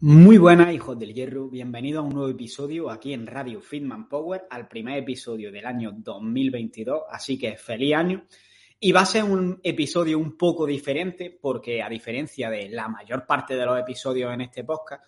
muy buenas, hijos del hierro. Bienvenidos a un nuevo episodio aquí en Radio Fitman Power, al primer episodio del año 2022. Así que feliz año. Y va a ser un episodio un poco diferente porque a diferencia de la mayor parte de los episodios en este podcast,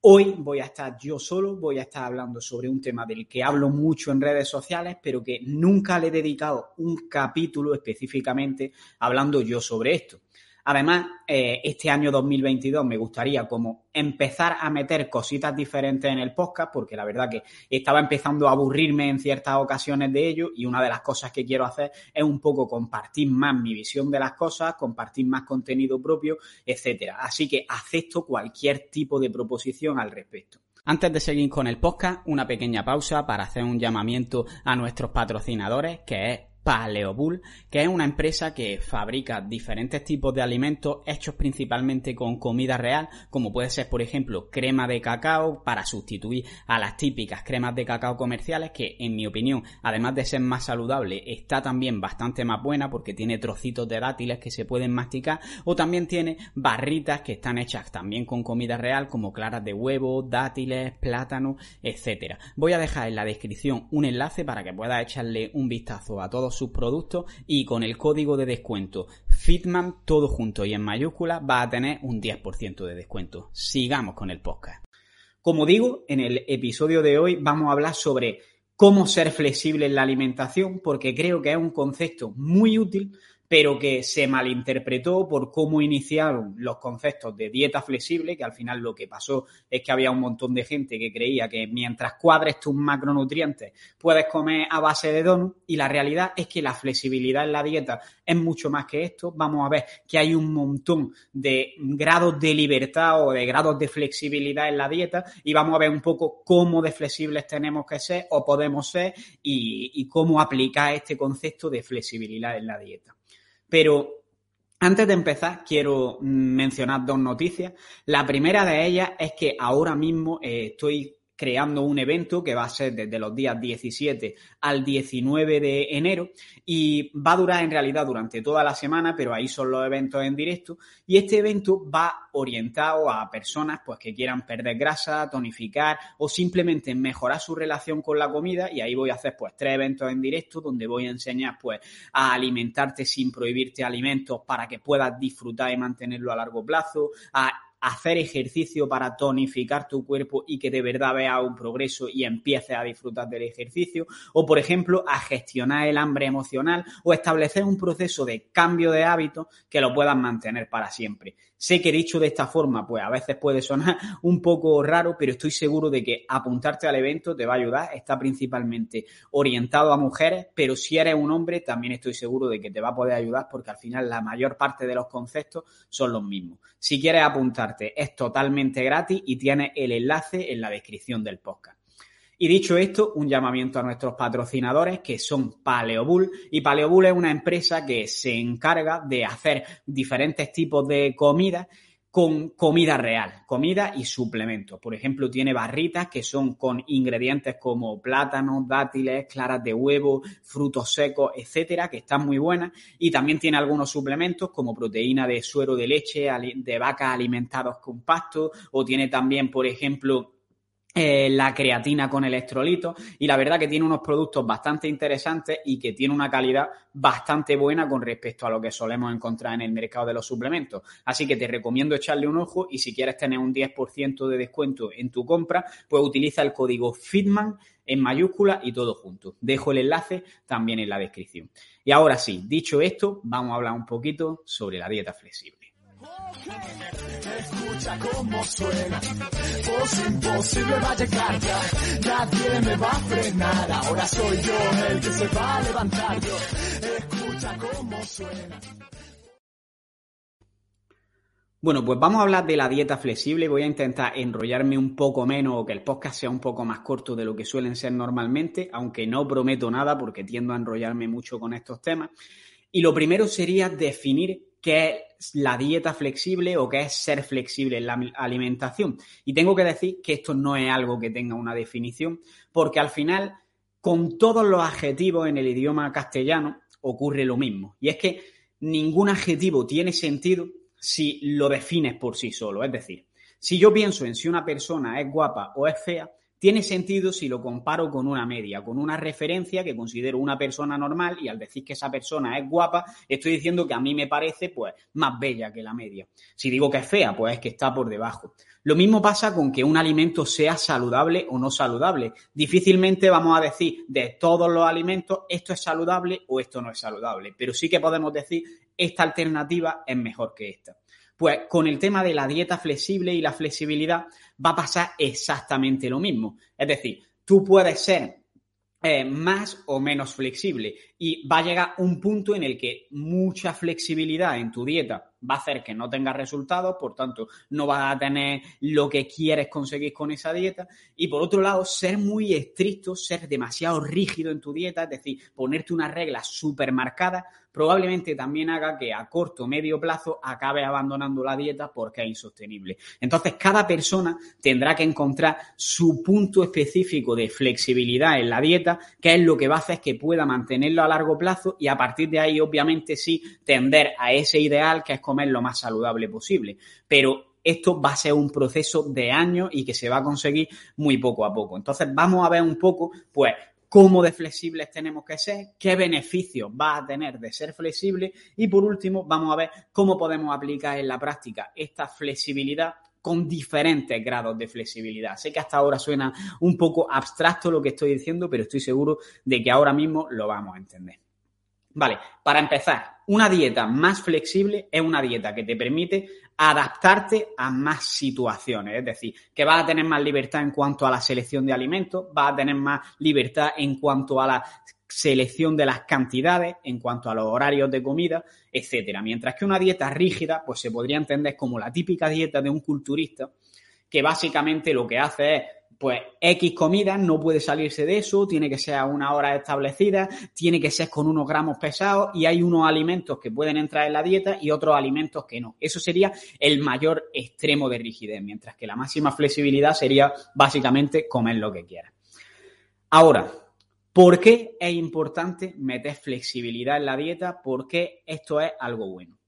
hoy voy a estar yo solo, voy a estar hablando sobre un tema del que hablo mucho en redes sociales, pero que nunca le he dedicado un capítulo específicamente hablando yo sobre esto. Además, eh, este año 2022 me gustaría como empezar a meter cositas diferentes en el podcast, porque la verdad que estaba empezando a aburrirme en ciertas ocasiones de ello y una de las cosas que quiero hacer es un poco compartir más mi visión de las cosas, compartir más contenido propio, etcétera. Así que acepto cualquier tipo de proposición al respecto. Antes de seguir con el podcast, una pequeña pausa para hacer un llamamiento a nuestros patrocinadores, que es Paleobull, que es una empresa que fabrica diferentes tipos de alimentos hechos principalmente con comida real, como puede ser, por ejemplo, crema de cacao para sustituir a las típicas cremas de cacao comerciales, que en mi opinión, además de ser más saludable, está también bastante más buena porque tiene trocitos de dátiles que se pueden masticar, o también tiene barritas que están hechas también con comida real, como claras de huevo, dátiles, plátano, etcétera. Voy a dejar en la descripción un enlace para que pueda echarle un vistazo a todos sus productos y con el código de descuento Fitman todo junto y en mayúscula va a tener un 10% de descuento. Sigamos con el podcast. Como digo, en el episodio de hoy vamos a hablar sobre cómo ser flexible en la alimentación porque creo que es un concepto muy útil pero que se malinterpretó por cómo iniciaron los conceptos de dieta flexible, que al final lo que pasó es que había un montón de gente que creía que mientras cuadres tus macronutrientes puedes comer a base de donut y la realidad es que la flexibilidad en la dieta es mucho más que esto. Vamos a ver que hay un montón de grados de libertad o de grados de flexibilidad en la dieta y vamos a ver un poco cómo de flexibles tenemos que ser o podemos ser y, y cómo aplicar este concepto de flexibilidad en la dieta. Pero antes de empezar, quiero mencionar dos noticias. La primera de ellas es que ahora mismo eh, estoy creando un evento que va a ser desde los días 17 al 19 de enero y va a durar en realidad durante toda la semana, pero ahí son los eventos en directo. Y este evento va orientado a personas pues que quieran perder grasa, tonificar o simplemente mejorar su relación con la comida. Y ahí voy a hacer pues tres eventos en directo donde voy a enseñar pues a alimentarte sin prohibirte alimentos para que puedas disfrutar y mantenerlo a largo plazo, a hacer ejercicio para tonificar tu cuerpo y que de verdad vea un progreso y empieces a disfrutar del ejercicio, o por ejemplo a gestionar el hambre emocional o establecer un proceso de cambio de hábitos que lo puedas mantener para siempre. Sé que dicho de esta forma, pues a veces puede sonar un poco raro, pero estoy seguro de que apuntarte al evento te va a ayudar. Está principalmente orientado a mujeres, pero si eres un hombre, también estoy seguro de que te va a poder ayudar porque al final la mayor parte de los conceptos son los mismos. Si quieres apuntarte, es totalmente gratis y tienes el enlace en la descripción del podcast. Y dicho esto, un llamamiento a nuestros patrocinadores que son Paleobull. Y Paleobull es una empresa que se encarga de hacer diferentes tipos de comida con comida real, comida y suplementos. Por ejemplo, tiene barritas que son con ingredientes como plátanos, dátiles, claras de huevo, frutos secos, etcétera, que están muy buenas. Y también tiene algunos suplementos como proteína de suero de leche, de vacas alimentados con pasto, o tiene también, por ejemplo, eh, la creatina con electrolitos y la verdad que tiene unos productos bastante interesantes y que tiene una calidad bastante buena con respecto a lo que solemos encontrar en el mercado de los suplementos. Así que te recomiendo echarle un ojo y si quieres tener un 10% de descuento en tu compra, pues utiliza el código FITMAN en mayúscula y todo junto. Dejo el enlace también en la descripción. Y ahora sí, dicho esto, vamos a hablar un poquito sobre la dieta flexible. Escucha cómo suena, voz imposible va a llegar ya, nadie me va a frenar, ahora soy yo el que se va a levantar yo, escucha cómo suena. Bueno, pues vamos a hablar de la dieta flexible. Voy a intentar enrollarme un poco menos o que el podcast sea un poco más corto de lo que suelen ser normalmente, aunque no prometo nada porque tiendo a enrollarme mucho con estos temas. Y lo primero sería definir qué es la dieta flexible o qué es ser flexible en la alimentación. Y tengo que decir que esto no es algo que tenga una definición, porque al final, con todos los adjetivos en el idioma castellano, ocurre lo mismo. Y es que ningún adjetivo tiene sentido si lo defines por sí solo. Es decir, si yo pienso en si una persona es guapa o es fea, tiene sentido si lo comparo con una media, con una referencia que considero una persona normal y al decir que esa persona es guapa, estoy diciendo que a mí me parece pues más bella que la media. Si digo que es fea, pues es que está por debajo. Lo mismo pasa con que un alimento sea saludable o no saludable. Difícilmente vamos a decir de todos los alimentos esto es saludable o esto no es saludable, pero sí que podemos decir esta alternativa es mejor que esta. Pues con el tema de la dieta flexible y la flexibilidad va a pasar exactamente lo mismo. Es decir, tú puedes ser eh, más o menos flexible y va a llegar un punto en el que mucha flexibilidad en tu dieta va a hacer que no tengas resultados, por tanto, no vas a tener lo que quieres conseguir con esa dieta. Y por otro lado, ser muy estricto, ser demasiado rígido en tu dieta, es decir, ponerte unas reglas súper marcadas, probablemente también haga que a corto o medio plazo acabe abandonando la dieta porque es insostenible. Entonces, cada persona tendrá que encontrar su punto específico de flexibilidad en la dieta, que es lo que va a hacer que pueda mantenerlo a largo plazo y a partir de ahí, obviamente, sí, tender a ese ideal que es comer lo más saludable posible. Pero esto va a ser un proceso de años y que se va a conseguir muy poco a poco. Entonces vamos a ver un poco, pues, cómo de flexibles tenemos que ser, qué beneficios va a tener de ser flexible y por último vamos a ver cómo podemos aplicar en la práctica esta flexibilidad con diferentes grados de flexibilidad. Sé que hasta ahora suena un poco abstracto lo que estoy diciendo, pero estoy seguro de que ahora mismo lo vamos a entender. Vale, para empezar, una dieta más flexible es una dieta que te permite adaptarte a más situaciones, es decir, que vas a tener más libertad en cuanto a la selección de alimentos, vas a tener más libertad en cuanto a la selección de las cantidades, en cuanto a los horarios de comida, etcétera. Mientras que una dieta rígida, pues se podría entender como la típica dieta de un culturista, que básicamente lo que hace es pues X comidas no puede salirse de eso, tiene que ser a una hora establecida, tiene que ser con unos gramos pesados y hay unos alimentos que pueden entrar en la dieta y otros alimentos que no. Eso sería el mayor extremo de rigidez, mientras que la máxima flexibilidad sería básicamente comer lo que quieras. Ahora, ¿por qué es importante meter flexibilidad en la dieta? ¿Por qué esto es algo bueno?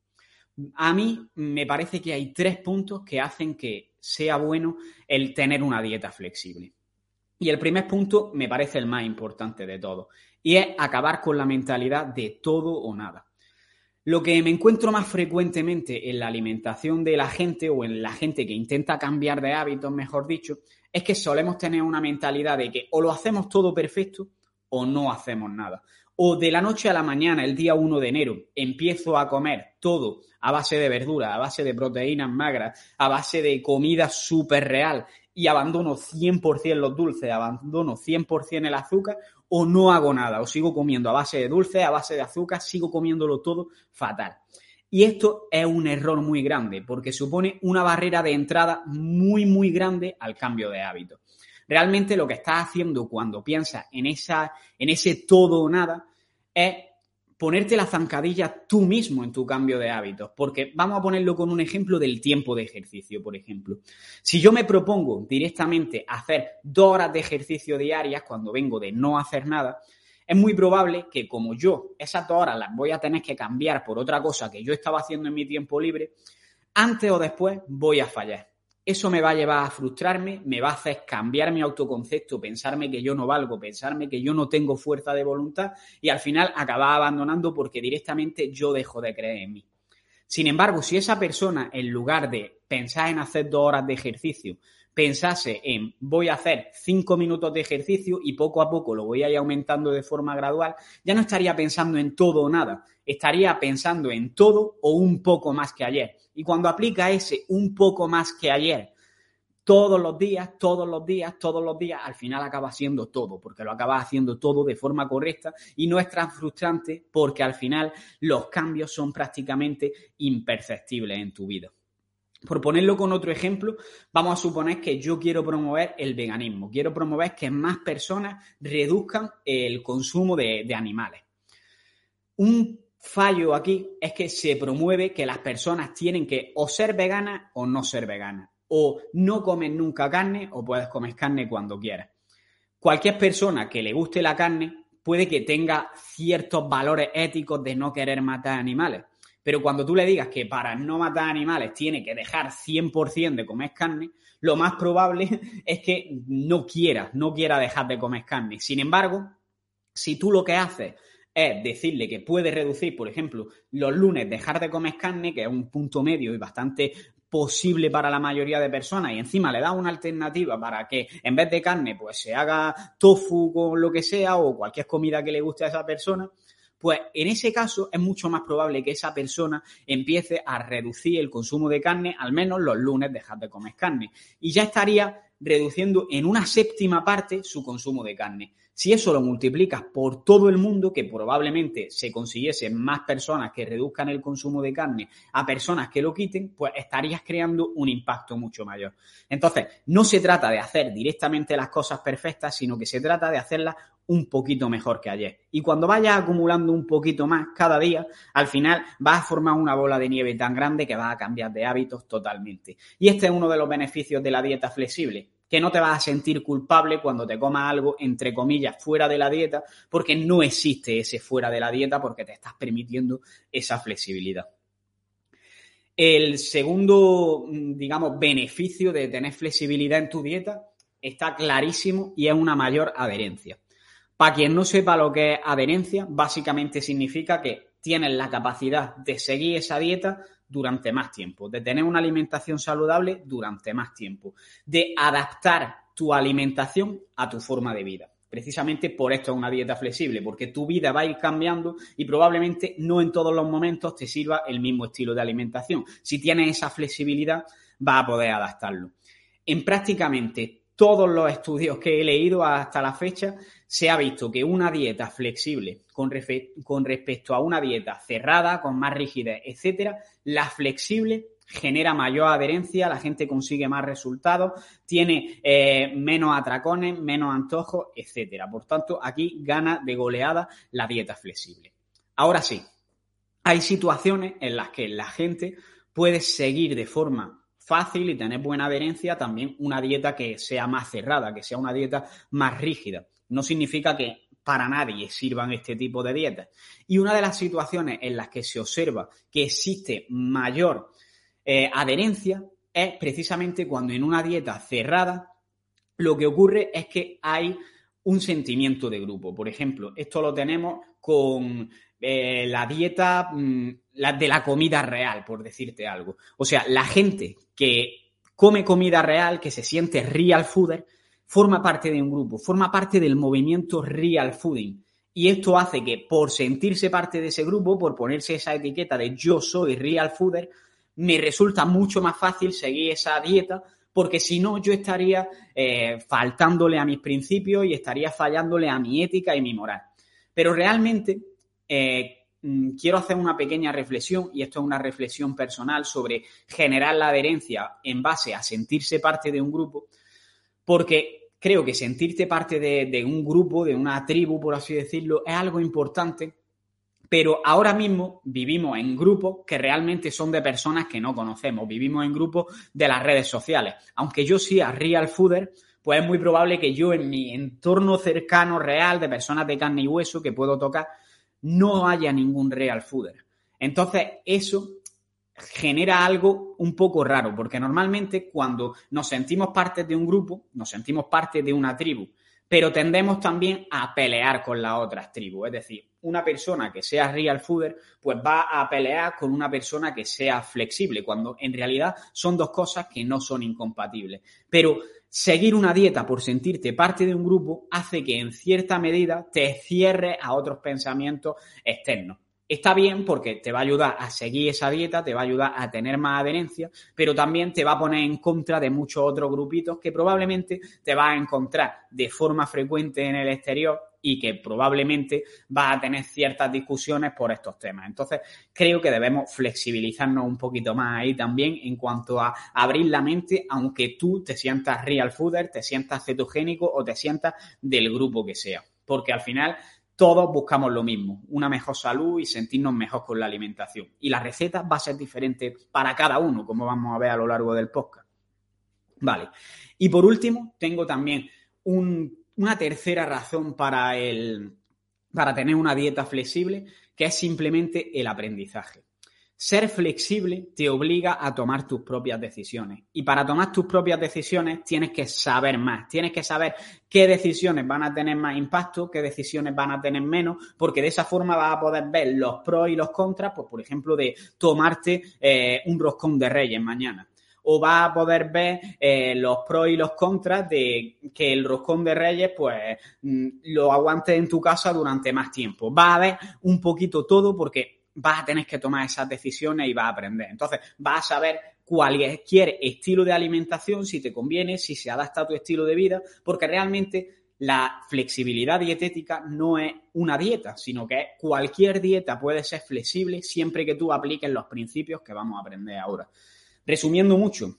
A mí me parece que hay tres puntos que hacen que sea bueno el tener una dieta flexible. Y el primer punto me parece el más importante de todo, y es acabar con la mentalidad de todo o nada. Lo que me encuentro más frecuentemente en la alimentación de la gente o en la gente que intenta cambiar de hábitos, mejor dicho, es que solemos tener una mentalidad de que o lo hacemos todo perfecto o no hacemos nada. O de la noche a la mañana, el día 1 de enero, empiezo a comer todo a base de verdura, a base de proteínas magras, a base de comida súper real y abandono 100% los dulces, abandono 100% el azúcar o no hago nada, o sigo comiendo a base de dulces, a base de azúcar, sigo comiéndolo todo fatal. Y esto es un error muy grande porque supone una barrera de entrada muy, muy grande al cambio de hábito. Realmente lo que estás haciendo cuando piensas en, esa, en ese todo o nada es ponerte la zancadilla tú mismo en tu cambio de hábitos. Porque vamos a ponerlo con un ejemplo del tiempo de ejercicio, por ejemplo. Si yo me propongo directamente hacer dos horas de ejercicio diarias cuando vengo de no hacer nada, es muy probable que como yo esas dos horas las voy a tener que cambiar por otra cosa que yo estaba haciendo en mi tiempo libre, antes o después voy a fallar. Eso me va a llevar a frustrarme, me va a hacer cambiar mi autoconcepto, pensarme que yo no valgo, pensarme que yo no tengo fuerza de voluntad y al final acabar abandonando porque directamente yo dejo de creer en mí. Sin embargo, si esa persona, en lugar de pensar en hacer dos horas de ejercicio, pensase en voy a hacer cinco minutos de ejercicio y poco a poco lo voy a ir aumentando de forma gradual, ya no estaría pensando en todo o nada, estaría pensando en todo o un poco más que ayer. Y cuando aplica ese un poco más que ayer, todos los días, todos los días, todos los días, al final acaba siendo todo, porque lo acaba haciendo todo de forma correcta y no es tan frustrante porque al final los cambios son prácticamente imperceptibles en tu vida. Por ponerlo con otro ejemplo, vamos a suponer que yo quiero promover el veganismo, quiero promover que más personas reduzcan el consumo de, animales. Un fallo aquí es que se promueve que las personas tienen que o ser veganas o no ser veganas, o no comen nunca carne o puedes comer carne cuando quieras. Cualquier persona que le guste la carne puede que tenga ciertos valores éticos de no querer matar animales pero cuando tú le digas que para no matar animales tiene que dejar 100% de comer carne, lo más probable es que no quiera, no quiera dejar de comer carne. Sin embargo, si tú lo que haces es decirle que puede reducir, por ejemplo, los lunes dejar de comer carne, que es un punto medio y bastante posible para la mayoría de personas y encima le da una alternativa para que en vez de carne pues se haga tofu con lo que sea o cualquier comida que le guste a esa persona, pues en ese caso es mucho más probable que esa persona empiece a reducir el consumo de carne, al menos los lunes dejar de comer carne. Y ya estaría reduciendo en una séptima parte su consumo de carne. Si eso lo multiplicas por todo el mundo, que probablemente se consiguiesen más personas que reduzcan el consumo de carne a personas que lo quiten, pues estarías creando un impacto mucho mayor. Entonces, no se trata de hacer directamente las cosas perfectas, sino que se trata de hacerlas un poquito mejor que ayer. Y cuando vayas acumulando un poquito más cada día, al final vas a formar una bola de nieve tan grande que vas a cambiar de hábitos totalmente. Y este es uno de los beneficios de la dieta flexible que no te vas a sentir culpable cuando te comas algo, entre comillas, fuera de la dieta, porque no existe ese fuera de la dieta porque te estás permitiendo esa flexibilidad. El segundo, mm, digamos, beneficio de tener flexibilidad en tu dieta está clarísimo y es una mayor adherencia. Para quien no sepa lo que es adherencia, básicamente significa que tienes la capacidad de seguir esa dieta durante más tiempo, de tener una alimentación saludable durante más tiempo, de adaptar tu alimentación a tu forma de vida. Precisamente por esto es una dieta flexible, porque tu vida va a ir cambiando y probablemente no en todos los momentos te sirva el mismo estilo de alimentación. Si tienes esa flexibilidad, vas a poder adaptarlo. En prácticamente todos los estudios que he leído hasta la fecha, se ha visto que una dieta flexible con, respecto a una dieta cerrada, con más rigidez, etcétera, la flexible genera mayor adherencia, la gente consigue más resultados, tiene eh, menos atracones, menos antojos, etcétera. Por tanto, aquí gana de goleada la dieta flexible. Ahora sí, hay situaciones en las que la gente puede seguir de forma fácil y tener buena adherencia también una dieta que sea más cerrada, que sea una dieta más rígida. No significa que para nadie sirvan este tipo de dietas. Y una de las situaciones en las que se observa que existe mayor eh, adherencia es precisamente cuando en una dieta cerrada lo que ocurre es que hay un sentimiento de grupo. Por ejemplo, esto lo tenemos con eh, la dieta mm, de la comida real, por decirte algo. O sea, la gente que come comida real, que se siente real fooder, forma parte de un grupo, forma parte del movimiento real fooding. Y esto hace que por sentirse parte de ese grupo, por ponerse esa etiqueta de yo soy real fooder, me resulta mucho más fácil seguir esa dieta porque si no yo estaría eh, faltándole a mis principios y estaría fallándole a mi ética y mi moral. Pero realmente eh, mm, quiero hacer una pequeña reflexión, y esto es una reflexión personal sobre generar la adherencia en base a sentirse parte de un grupo, porque creo que sentirte parte de, un grupo, de una tribu, por así decirlo, es algo importante, pero ahora mismo vivimos en grupos que realmente son de personas que no conocemos, vivimos en grupos de las redes sociales. Aunque yo sea real fooder, pues es muy probable que yo en mi entorno cercano, real, de personas de carne y hueso que puedo tocar, no haya ningún real fooder. Entonces, eso genera algo un poco raro, porque normalmente cuando nos sentimos parte de un grupo, nos sentimos parte de una tribu, pero tendemos también a pelear con las otras tribus. Es decir, una persona que sea real fooder, pues va a pelear con una persona que sea flexible, cuando en realidad son dos cosas que no son incompatibles. Pero seguir una dieta por sentirte parte de un grupo hace que en cierta medida te cierres a otros pensamientos externos. Está bien porque te va a ayudar a seguir esa dieta, te va a ayudar a tener más adherencia, pero también te va a poner en contra de muchos otros grupitos que probablemente te vas a encontrar de forma frecuente en el exterior y que probablemente va a tener ciertas discusiones por estos temas. Entonces, creo que debemos flexibilizarnos un poquito más ahí también en cuanto a abrir la mente, aunque tú te sientas real fooder, te sientas cetogénico o te sientas del grupo que sea. Porque al final todos buscamos lo mismo, una mejor salud y sentirnos mejor con la alimentación. Y la receta va a ser diferente para cada uno, como vamos a ver a lo largo del podcast. Vale. Y por último, tengo también una tercera razón para, el, para tener una dieta flexible, que es simplemente el aprendizaje. Ser flexible te obliga a tomar tus propias decisiones. Y para tomar tus propias decisiones tienes que saber más. Tienes que saber qué decisiones van a tener más impacto, qué decisiones van a tener menos, porque de esa forma vas a poder ver los pros y los contras, pues por ejemplo, de tomarte eh, un roscón de reyes mañana o vas a poder ver eh, los pros y los contras de que el roscón de reyes pues mm, lo aguantes en tu casa durante más tiempo. Va a ver un poquito todo porque vas a tener que tomar esas decisiones y vas a aprender. Entonces, vas a saber cualquier estilo de alimentación, si te conviene, si se adapta a tu estilo de vida, porque realmente la flexibilidad dietética no es una dieta, sino que cualquier dieta puede ser flexible siempre que tú apliques los principios que vamos a aprender ahora. Resumiendo mucho,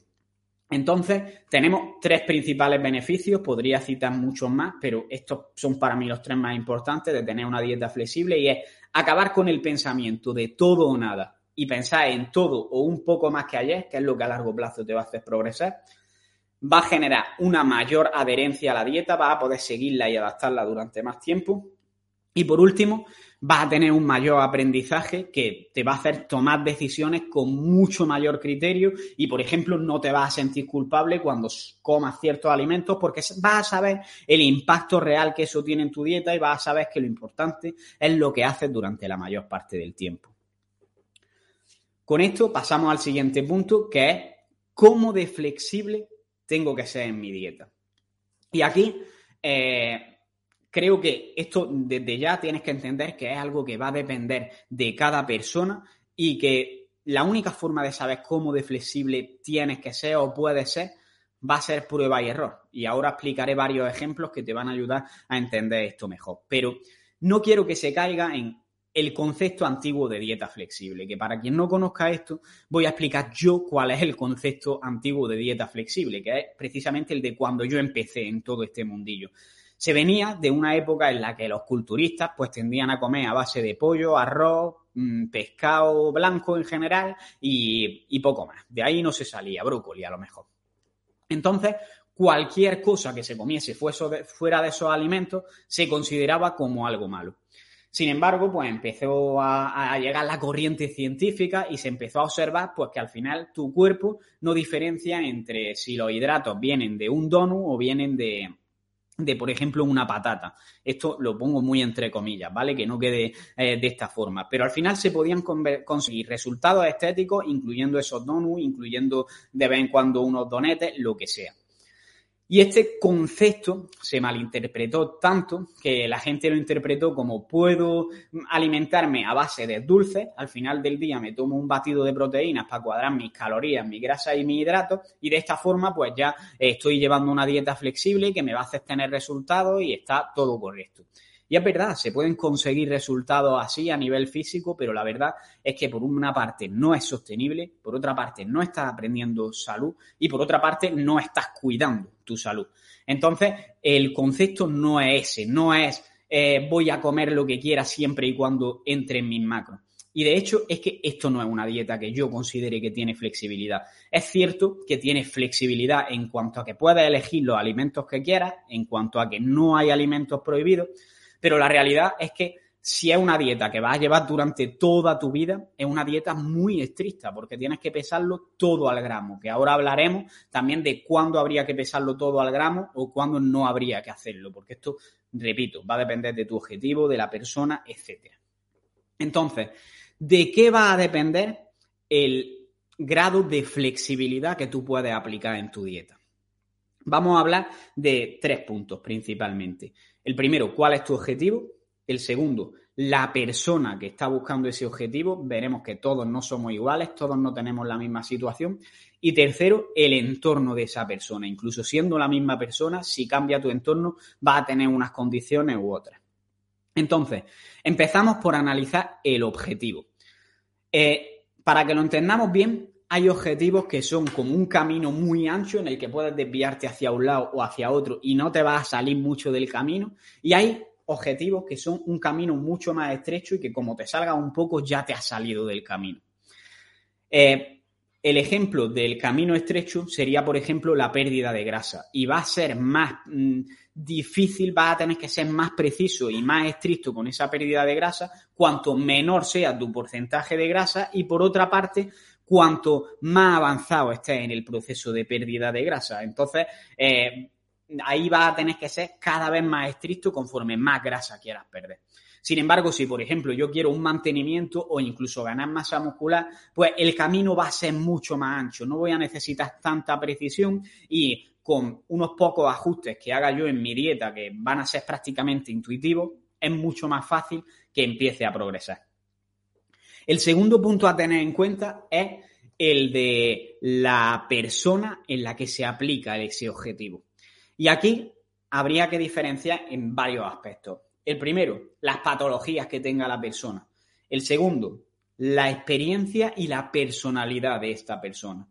entonces, tenemos tres principales beneficios, podría citar muchos más, pero estos son para mí los tres más importantes de tener una dieta flexible y es acabar con el pensamiento de todo o nada y pensar en todo o un poco más que ayer, que es lo que a largo plazo te va a hacer progresar, va a generar una mayor adherencia a la dieta, va a poder seguirla y adaptarla durante más tiempo. Y por último, vas a tener un mayor aprendizaje que te va a hacer tomar decisiones con mucho mayor criterio y, por ejemplo, no te vas a sentir culpable cuando comas ciertos alimentos porque vas a saber el impacto real que eso tiene en tu dieta y vas a saber que lo importante es lo que haces durante la mayor parte del tiempo. Con esto pasamos al siguiente punto, que es cómo de flexible tengo que ser en mi dieta. Y aquí eh, creo que esto desde ya tienes que entender que es algo que va a depender de cada persona y que la única forma de saber cómo de flexible tienes que ser o puedes ser va a ser prueba y error. Y ahora explicaré varios ejemplos que te van a ayudar a entender esto mejor. Pero no quiero que se caiga en el concepto antiguo de dieta flexible, que para quien no conozca esto, voy a explicar yo cuál es el concepto antiguo de dieta flexible, que es precisamente el de cuando yo empecé en todo este mundillo. Se venía de una época en la que los culturistas pues tendían a comer a base de pollo, arroz, mm, pescado blanco en general y, poco más. De ahí no se salía, brócoli a lo mejor. Entonces, cualquier cosa que se comiese fuera de esos alimentos se consideraba como algo malo. Sin embargo, pues empezó a, a, llegar la corriente científica y se empezó a observar pues que al final tu cuerpo no diferencia entre si los hidratos vienen de un donut o vienen de, de, por ejemplo, una patata. Esto lo pongo muy entre comillas, ¿vale? Que no quede eh, de esta forma. Pero al final se podían conseguir resultados estéticos, incluyendo esos donuts, incluyendo de vez en cuando unos donetes, lo que sea. Y este concepto se malinterpretó tanto que la gente lo interpretó como puedo alimentarme a base de dulces, al final del día me tomo un batido de proteínas para cuadrar mis calorías, mi grasa y mis hidratos y de esta forma pues ya estoy llevando una dieta flexible que me va a hacer tener resultados y está todo correcto. Y es verdad, se pueden conseguir resultados así a nivel físico, pero la verdad es que por una parte no es sostenible, por otra parte no estás aprendiendo salud y por otra parte no estás cuidando tu salud. Entonces, el concepto no es ese, no es eh, voy a comer lo que quiera siempre y cuando entre en mis macros. Y de hecho es que esto no es una dieta que yo considere que tiene flexibilidad. Es cierto que tiene flexibilidad en cuanto a que puedes elegir los alimentos que quieras, en cuanto a que no hay alimentos prohibidos, pero la realidad es que si es una dieta que vas a llevar durante toda tu vida, es una dieta muy estricta porque tienes que pesarlo todo al gramo, que ahora hablaremos también de cuándo habría que pesarlo todo al gramo o cuándo no habría que hacerlo, porque esto, repito, va a depender de tu objetivo, de la persona, etc. Entonces, ¿de qué va a depender el grado de flexibilidad que tú puedes aplicar en tu dieta? Vamos a hablar de tres puntos principalmente. El primero, ¿cuál es tu objetivo? El segundo, la persona que está buscando ese objetivo. Veremos que todos no somos iguales, todos no tenemos la misma situación. Y tercero, el entorno de esa persona. Incluso siendo la misma persona, si cambia tu entorno, va a tener unas condiciones u otras. Entonces, empezamos por analizar el objetivo. Eh, para que lo entendamos bien, hay objetivos que son como un camino muy ancho en el que puedes desviarte hacia un lado o hacia otro y no te vas a salir mucho del camino. Y hay objetivos que son un camino mucho más estrecho y que como te salga un poco ya te has salido del camino. Eh, el ejemplo del camino estrecho sería, por ejemplo, la pérdida de grasa y va a ser más mm, difícil, va a tener que ser más preciso y más estricto con esa pérdida de grasa cuanto menor sea tu porcentaje de grasa y por otra parte cuanto más avanzado estés en el proceso de pérdida de grasa. Entonces, eh, ahí va a tener que ser cada vez más estricto conforme más grasa quieras perder. Sin embargo, si por ejemplo yo quiero un mantenimiento o incluso ganar masa muscular, pues el camino va a ser mucho más ancho. No voy a necesitar tanta precisión y con unos pocos ajustes que haga yo en mi dieta, que van a ser prácticamente intuitivos, es mucho más fácil que empiece a progresar. El segundo punto a tener en cuenta es el de la persona en la que se aplica ese objetivo. Y aquí habría que diferenciar en varios aspectos. El primero, las patologías que tenga la persona. El segundo, la experiencia y la personalidad de esta persona.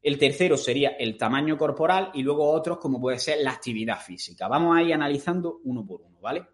El tercero sería el tamaño corporal y luego otros como puede ser la actividad física. Vamos a ir analizando uno por uno, ¿vale?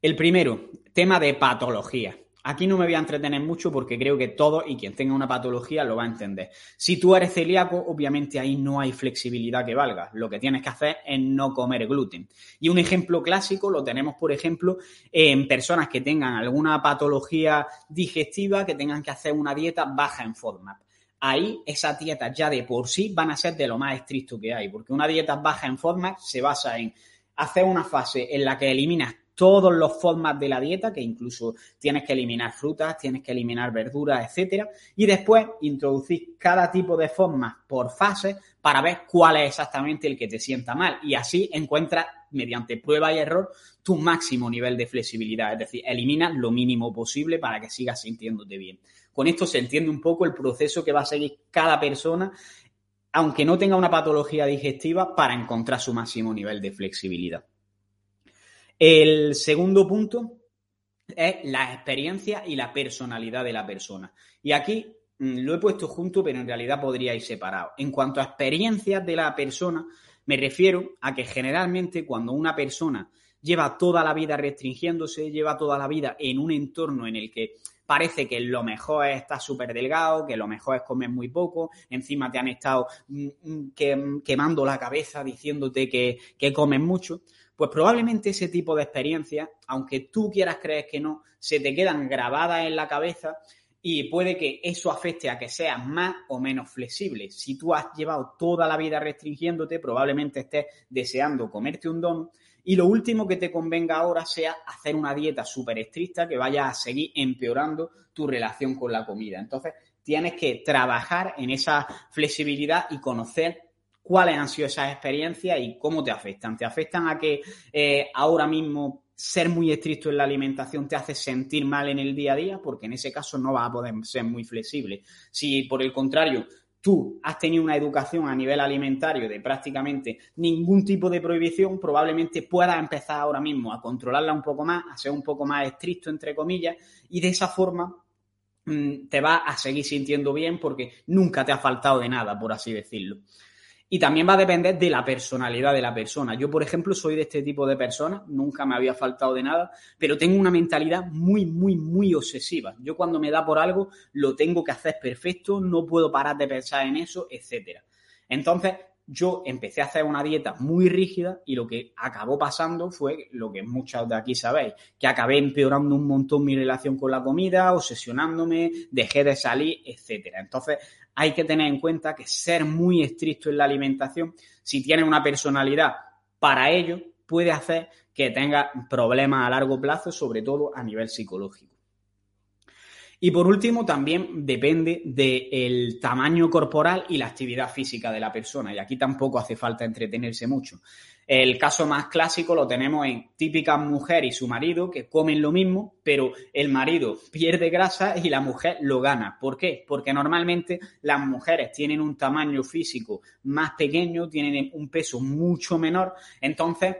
El primero, tema de patología. Aquí no me voy a entretener mucho porque creo que todo y quien tenga una patología lo va a entender. Si tú eres celíaco, obviamente ahí no hay flexibilidad que valga. Lo que tienes que hacer es no comer gluten. Y un ejemplo clásico lo tenemos, por ejemplo, en personas que tengan alguna patología digestiva, que tengan que hacer una dieta baja en FODMAP. Ahí esas dietas ya de por sí van a ser de lo más estricto que hay, porque una dieta baja en FODMAP se basa en hacer una fase en la que eliminas todos los FODMAP de la dieta, que incluso tienes que eliminar frutas, tienes que eliminar verduras, etcétera, y después introducir cada tipo de FODMAP por fase para ver cuál es exactamente el que te sienta mal y así encuentras mediante prueba y error tu máximo nivel de flexibilidad, es decir, eliminas lo mínimo posible para que sigas sintiéndote bien. Con esto se entiende un poco el proceso que va a seguir cada persona aunque no tenga una patología digestiva, para encontrar su máximo nivel de flexibilidad. El segundo punto es la experiencia y la personalidad de la persona. Y aquí mm, lo he puesto junto, pero en realidad podría ir separado. En cuanto a experiencias de la persona, me refiero a que generalmente cuando una persona lleva toda la vida restringiéndose, lleva toda la vida en un entorno en el que parece que lo mejor es estar súper delgado, que lo mejor es comer muy poco, encima te han estado mm, mm, quemando la cabeza diciéndote que, que comes mucho, pues probablemente ese tipo de experiencias, aunque tú quieras creer que no, se te quedan grabadas en la cabeza y puede que eso afecte a que seas más o menos flexible. Si tú has llevado toda la vida restringiéndote, probablemente estés deseando comerte un don y lo último que te convenga ahora sea hacer una dieta súper estricta que vaya a seguir empeorando tu relación con la comida. Entonces, tienes que trabajar en esa flexibilidad y conocer cuáles han sido esas experiencias y cómo te afectan. ¿Te afectan a que eh, ahora mismo ser muy estricto en la alimentación te hace sentir mal en el día a día? Porque en ese caso no vas a poder ser muy flexible. Si por el contrario tú has tenido una educación a nivel alimentario de prácticamente ningún tipo de prohibición, probablemente puedas empezar ahora mismo a controlarla un poco más, a ser un poco más estricto, entre comillas, y de esa forma mm, te vas a seguir sintiendo bien porque nunca te ha faltado de nada, por así decirlo. Y también va a depender de la personalidad de la persona. Yo, por ejemplo, soy de este tipo de persona, nunca me había faltado de nada, pero tengo una mentalidad muy, muy, muy obsesiva. Yo cuando me da por algo, lo tengo que hacer perfecto, no puedo parar de pensar en eso, etcétera. Entonces, yo empecé a hacer una dieta muy rígida y lo que acabó pasando fue lo que muchos de aquí sabéis, que acabé empeorando un montón mi relación con la comida, obsesionándome, dejé de salir, etcétera. Entonces, hay que tener en cuenta que ser muy estricto en la alimentación, si tienes una personalidad para ello, puede hacer que tengas problemas a largo plazo, sobre todo a nivel psicológico. Y por último, también depende del tamaño corporal y la actividad física de la persona. Y aquí tampoco hace falta entretenerse mucho. El caso más clásico lo tenemos en típica mujer y su marido que comen lo mismo, pero el marido pierde grasa y la mujer lo gana. ¿Por qué? Porque normalmente las mujeres tienen un tamaño físico más pequeño, tienen un peso mucho menor, entonces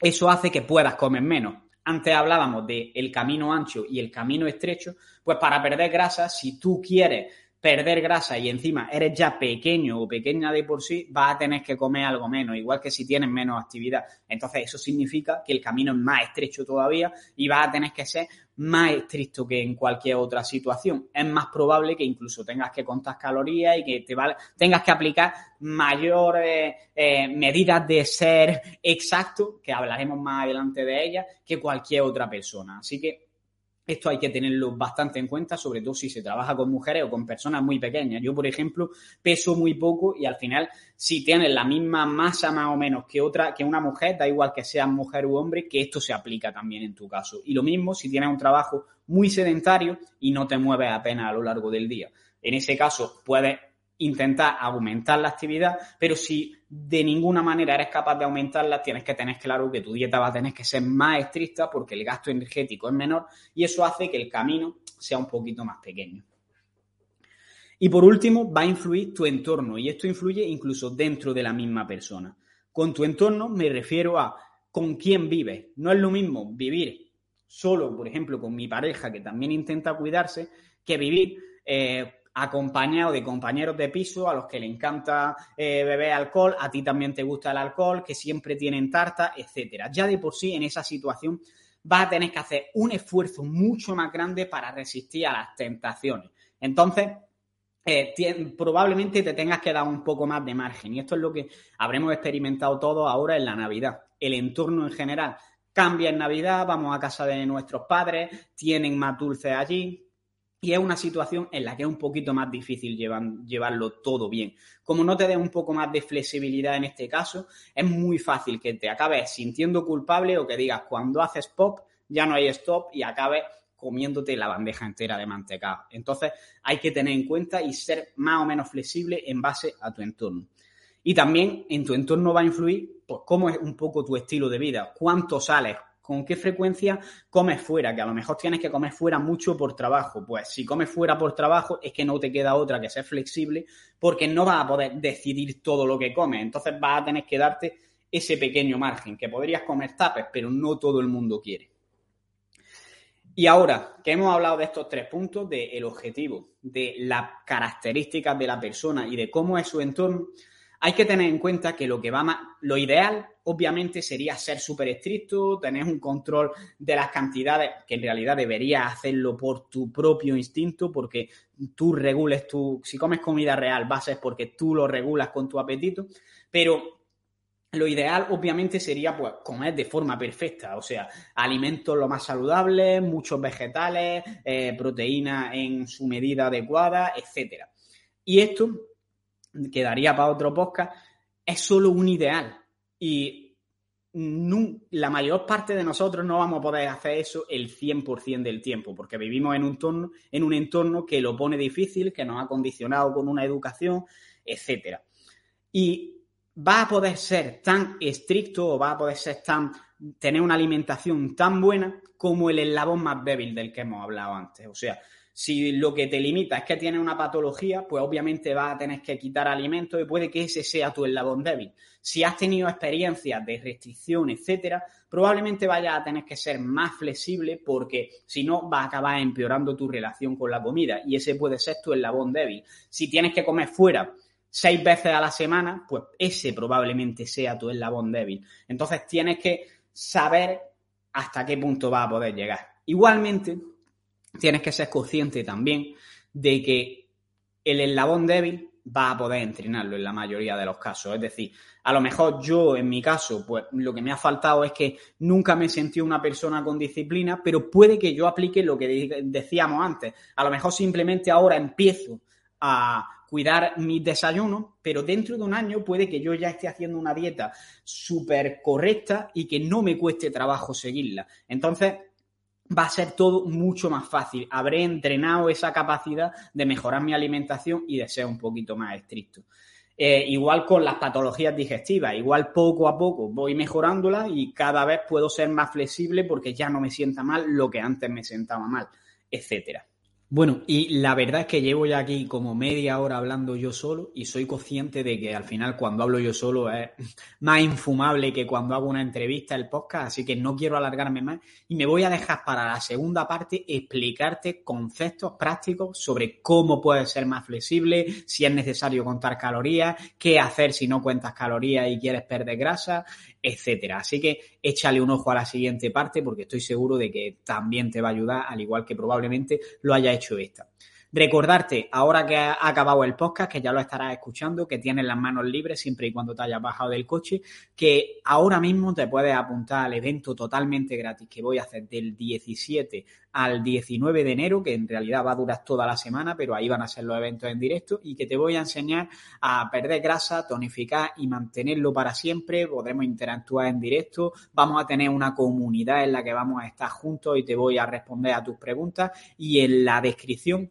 eso hace que puedas comer menos. Antes hablábamos de el camino ancho y el camino estrecho, pues para perder grasa, si tú quieres perder grasa y encima eres ya pequeño o pequeña de por sí, vas a tener que comer algo menos, igual que si tienes menos actividad. Entonces eso significa que el camino es más estrecho todavía y vas a tener que ser más estricto que en cualquier otra situación. Es más probable que incluso tengas que contar calorías y que te tengas que aplicar mayores eh, medidas de ser exacto, que hablaremos más adelante de ellas, que cualquier otra persona. Así que esto hay que tenerlo bastante en cuenta, sobre todo si se trabaja con mujeres o con personas muy pequeñas. Yo, por ejemplo, peso muy poco y al final, si tienes la misma masa más o menos que otra, que una mujer, da igual que seas mujer u hombre, que esto se aplica también en tu caso. Y lo mismo si tienes un trabajo muy sedentario y no te mueves apenas a lo largo del día. En ese caso, puedes intentar aumentar la actividad, pero si de ninguna manera eres capaz de aumentarla, tienes que tener claro que tu dieta va a tener que ser más estricta porque el gasto energético es menor y eso hace que el camino sea un poquito más pequeño. Y por último, va a influir tu entorno y esto influye incluso dentro de la misma persona. Con tu entorno me refiero a con quién vives. No es lo mismo vivir solo, por ejemplo, con mi pareja que también intenta cuidarse, que vivir eh, acompañado de compañeros de piso a los que le encanta eh, beber alcohol, a ti también te gusta el alcohol, que siempre tienen tarta, etcétera. Ya de por sí en esa situación vas a tener que hacer un esfuerzo mucho más grande para resistir a las tentaciones. Entonces, eh, probablemente te tengas que dar un poco más de margen. Y esto es lo que habremos experimentado todos ahora en la Navidad. El entorno en general cambia en Navidad, vamos a casa de nuestros padres, tienen más dulces allí, y es una situación en la que es un poquito más difícil llevarlo todo bien. Como no te des un poco más de flexibilidad en este caso, es muy fácil que te acabes sintiendo culpable o que digas cuando haces pop ya no hay stop y acabes comiéndote la bandeja entera de mantecado. Entonces hay que tener en cuenta y ser más o menos flexible en base a tu entorno. Y también en tu entorno va a influir pues, cómo es un poco tu estilo de vida, cuánto sales, con qué frecuencia comes fuera, que a lo mejor tienes que comer fuera mucho por trabajo. Pues si comes fuera por trabajo es que no te queda otra que ser flexible porque no vas a poder decidir todo lo que comes. Entonces vas a tener que darte ese pequeño margen, que podrías comer tapes, pero no todo el mundo quiere. Y ahora que hemos hablado de estos tres puntos, del objetivo, de las características de la persona y de cómo es su entorno, hay que tener en cuenta que lo que va más, lo ideal, obviamente, sería ser súper estricto, tener un control de las cantidades, que en realidad deberías hacerlo por tu propio instinto, porque tú regules tu, si comes comida real, va a ser porque tú lo regulas con tu apetito, pero lo ideal, obviamente, sería pues, comer de forma perfecta, o sea, alimentos lo más saludables, muchos vegetales, eh, proteínas en su medida adecuada, etcétera. Y esto quedaría para otro podcast, es solo un ideal. Y la mayor parte de nosotros no vamos a poder hacer eso el 100% del tiempo, porque vivimos en un, entorno, que lo pone difícil, que nos ha condicionado con una educación, etc. Y va a poder ser tan estricto o va a poder ser tan tener una alimentación tan buena como el eslabón más débil del que hemos hablado antes. O sea, si lo que te limita es que tienes una patología, pues obviamente vas a tener que quitar alimentos y puede que ese sea tu eslabón débil. Si has tenido experiencias de restricción, etcétera, probablemente vayas a tener que ser más flexible porque si no vas a acabar empeorando tu relación con la comida y ese puede ser tu eslabón débil. Si tienes que comer fuera seis veces a la semana, pues ese probablemente sea tu eslabón débil. Entonces tienes que saber hasta qué punto vas a poder llegar. Igualmente, tienes que ser consciente también de que el eslabón débil va a poder entrenarlo en la mayoría de los casos. Es decir, a lo mejor yo, en mi caso, pues lo que me ha faltado es que nunca me sentí una persona con disciplina, pero puede que yo aplique lo que decíamos antes. A lo mejor simplemente ahora empiezo a cuidar mis desayunos, pero dentro de un año puede que yo ya esté haciendo una dieta súper correcta y que no me cueste trabajo seguirla. Entonces, va a ser todo mucho más fácil. Habré entrenado esa capacidad de mejorar mi alimentación y de ser un poquito más estricto. Eh, igual con las patologías digestivas, igual poco a poco voy mejorándolas y cada vez puedo ser más flexible porque ya no me sienta mal lo que antes me sentaba mal, etcétera. Bueno, y la verdad es que llevo ya aquí como media hora hablando yo solo y soy consciente de que al final cuando hablo yo solo es más infumable que cuando hago una entrevista, el podcast, así que no quiero alargarme más. Y me voy a dejar para la segunda parte explicarte conceptos prácticos sobre cómo puedes ser más flexible, si es necesario contar calorías, qué hacer si no cuentas calorías y quieres perder grasa, etcétera. Así que échale un ojo a la siguiente parte porque estoy seguro de que también te va a ayudar, al igual que probablemente lo haya hecho esta. Recordarte, ahora que ha acabado el podcast, que ya lo estarás escuchando, que tienes las manos libres siempre y cuando te hayas bajado del coche, que ahora mismo te puedes apuntar al evento totalmente gratis que voy a hacer del 17 al 19 de enero, que en realidad va a durar toda la semana, pero ahí van a ser los eventos en directo y que te voy a enseñar a perder grasa, tonificar y mantenerlo para siempre. Podremos interactuar en directo, vamos a tener una comunidad en la que vamos a estar juntos y te voy a responder a tus preguntas y en la descripción